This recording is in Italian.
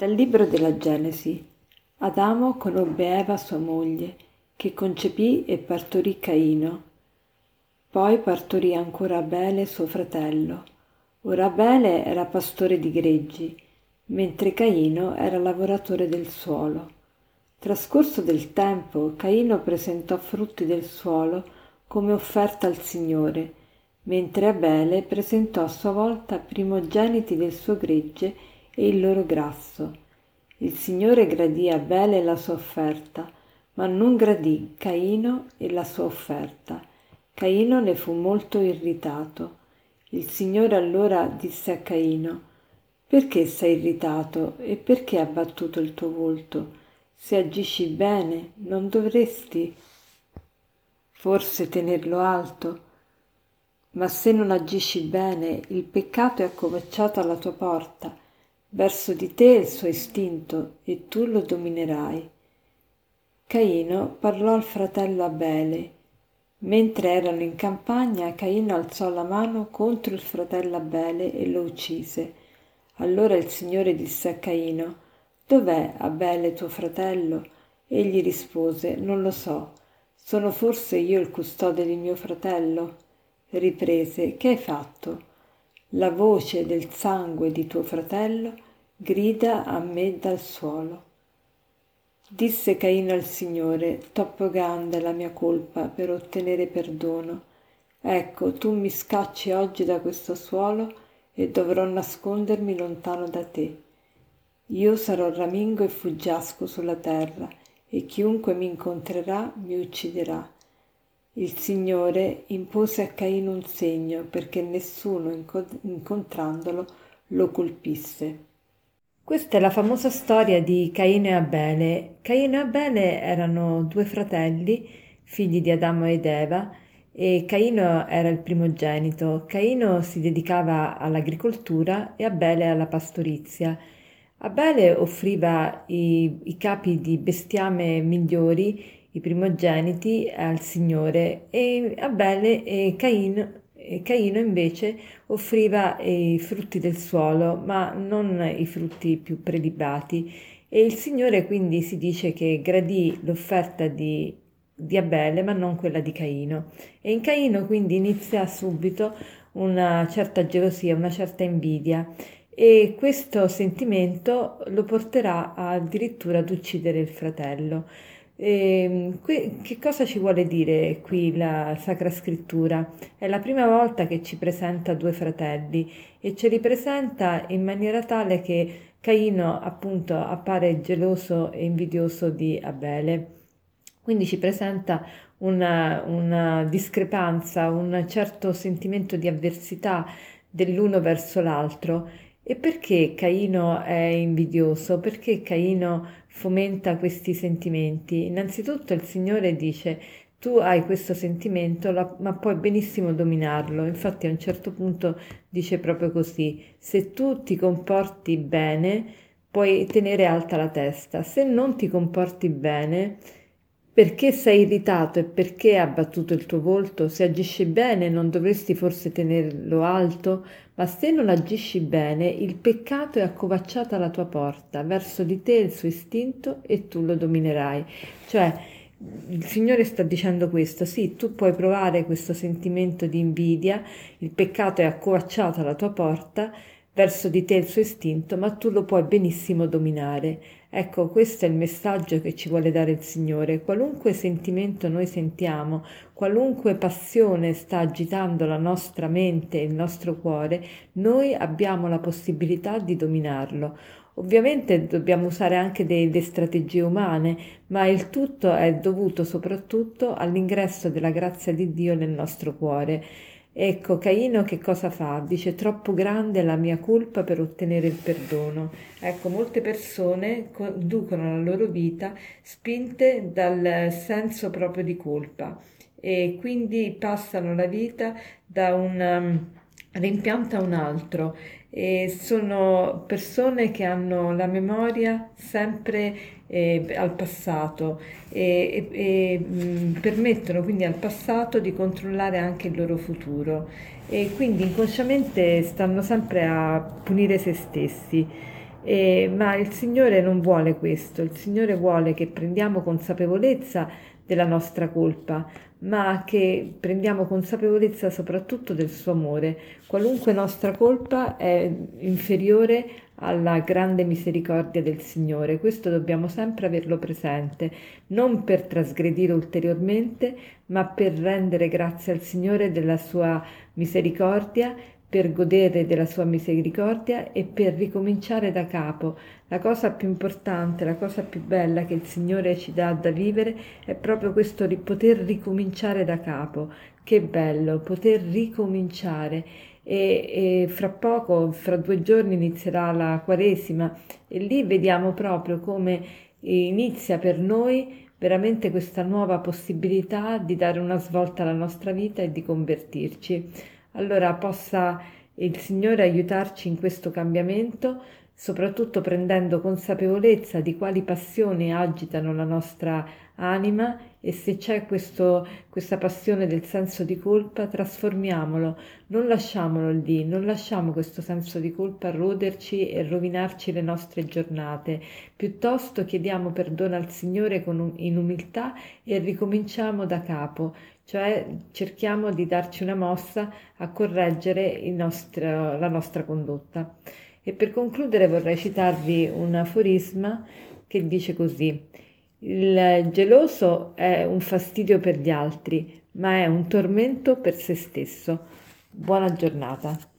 Dal libro della Genesi. Adamo conobbe Eva sua moglie, che concepì e partorì Caino. Poi partorì ancora Abele suo fratello. Ora Abele era pastore di greggi, mentre Caino era lavoratore del suolo. Trascorso del tempo, Caino presentò frutti del suolo come offerta al Signore, mentre Abele presentò a sua volta primogeniti del suo gregge e il loro grasso. Il Signore gradì Abele la sua offerta, ma non gradì Caino e la sua offerta. Caino ne fu molto irritato. Il Signore allora disse a Caino, perché sei irritato e perché ha battuto il tuo volto? Se agisci bene, non dovresti forse tenerlo alto? Ma se non agisci bene, il peccato è accovacciato alla tua porta verso di te il suo istinto e tu lo dominerai. Caino parlò al fratello Abele. Mentre erano in campagna, Caino alzò la mano contro il fratello Abele e lo uccise. Allora il Signore disse a Caino, Dov'è Abele tuo fratello? Egli rispose, Non lo so. Sono forse io il custode di mio fratello? Riprese, Che hai fatto? La voce del sangue di tuo fratello grida a me dal suolo. Disse Caino al Signore, troppo grande è la mia colpa per ottenere perdono. Ecco, tu mi scacci oggi da questo suolo e dovrò nascondermi lontano da te. Io sarò ramingo e fuggiasco sulla terra e chiunque mi incontrerà mi ucciderà. Il Signore impose a Caino un segno perché nessuno incontrandolo lo colpisse. Questa è la famosa storia di Caino e Abele. Caino e Abele erano due fratelli, figli di Adamo ed Eva, e Caino era il primogenito. Caino si dedicava all'agricoltura e Abele alla pastorizia. Abele offriva i, i capi di bestiame migliori, i primogeniti, al Signore e Abele e Caino e Caino invece offriva i frutti del suolo, ma non i frutti più prelibati. E il Signore quindi si dice che gradì l'offerta di, di Abele, ma non quella di Caino. E in Caino quindi inizia subito una certa gelosia, una certa invidia e questo sentimento lo porterà addirittura ad uccidere il fratello. E, ehm, qui, che cosa ci vuole dire qui la Sacra Scrittura? È la prima volta che ci presenta due fratelli e ce li presenta in maniera tale che Caino appunto appare geloso e invidioso di Abele. Quindi ci presenta una, una discrepanza, un certo sentimento di avversità dell'uno verso l'altro. E perché Caino è invidioso? Perché Caino fomenta questi sentimenti. Innanzitutto il Signore dice tu hai questo sentimento, ma puoi benissimo dominarlo. Infatti a un certo punto dice proprio così, se tu ti comporti bene, puoi tenere alta la testa, se non ti comporti bene, perché sei irritato e perché ha battuto il tuo volto? Se agisci bene non dovresti forse tenerlo alto? Ma se non agisci bene, il peccato è accovacciato alla tua porta, verso di te il suo istinto e tu lo dominerai. Cioè, il Signore sta dicendo questo, sì, tu puoi provare questo sentimento di invidia, il peccato è accovacciato alla tua porta, verso di te il suo istinto, ma tu lo puoi benissimo dominare. Ecco, questo è il messaggio che ci vuole dare il Signore. Qualunque sentimento noi sentiamo, qualunque passione sta agitando la nostra mente e il nostro cuore, noi abbiamo la possibilità di dominarlo. Ovviamente dobbiamo usare anche delle strategie umane, ma il tutto è dovuto soprattutto all'ingresso della grazia di Dio nel nostro cuore. Ecco, Caino che cosa fa? Dice troppo grande è la mia colpa per ottenere il perdono. Ecco, molte persone conducono la loro vita spinte dal senso proprio di colpa e quindi passano la vita da un um, rimpianto a un altro. E sono persone che hanno la memoria sempre eh, al passato e, e, e mh, permettono quindi al passato di controllare anche il loro futuro. E quindi inconsciamente stanno sempre a punire se stessi. Eh, ma il Signore non vuole questo, il Signore vuole che prendiamo consapevolezza della nostra colpa, ma che prendiamo consapevolezza soprattutto del suo amore. Qualunque nostra colpa è inferiore alla grande misericordia del Signore. Questo dobbiamo sempre averlo presente, non per trasgredire ulteriormente, ma per rendere grazie al Signore della sua misericordia per godere della sua misericordia e per ricominciare da capo. La cosa più importante, la cosa più bella che il Signore ci dà da vivere è proprio questo di poter ricominciare da capo. Che bello, poter ricominciare. E, e fra poco, fra due giorni, inizierà la Quaresima e lì vediamo proprio come inizia per noi veramente questa nuova possibilità di dare una svolta alla nostra vita e di convertirci allora possa il Signore aiutarci in questo cambiamento, soprattutto prendendo consapevolezza di quali passioni agitano la nostra anima e se c'è questo, questa passione del senso di colpa, trasformiamolo, non lasciamolo lì, non lasciamo questo senso di colpa roderci e rovinarci le nostre giornate, piuttosto chiediamo perdono al Signore con, in umiltà e ricominciamo da capo, cioè cerchiamo di darci una mossa a correggere nostro, la nostra condotta. E per concludere vorrei citarvi un aforisma che dice così: Il geloso è un fastidio per gli altri, ma è un tormento per se stesso. Buona giornata.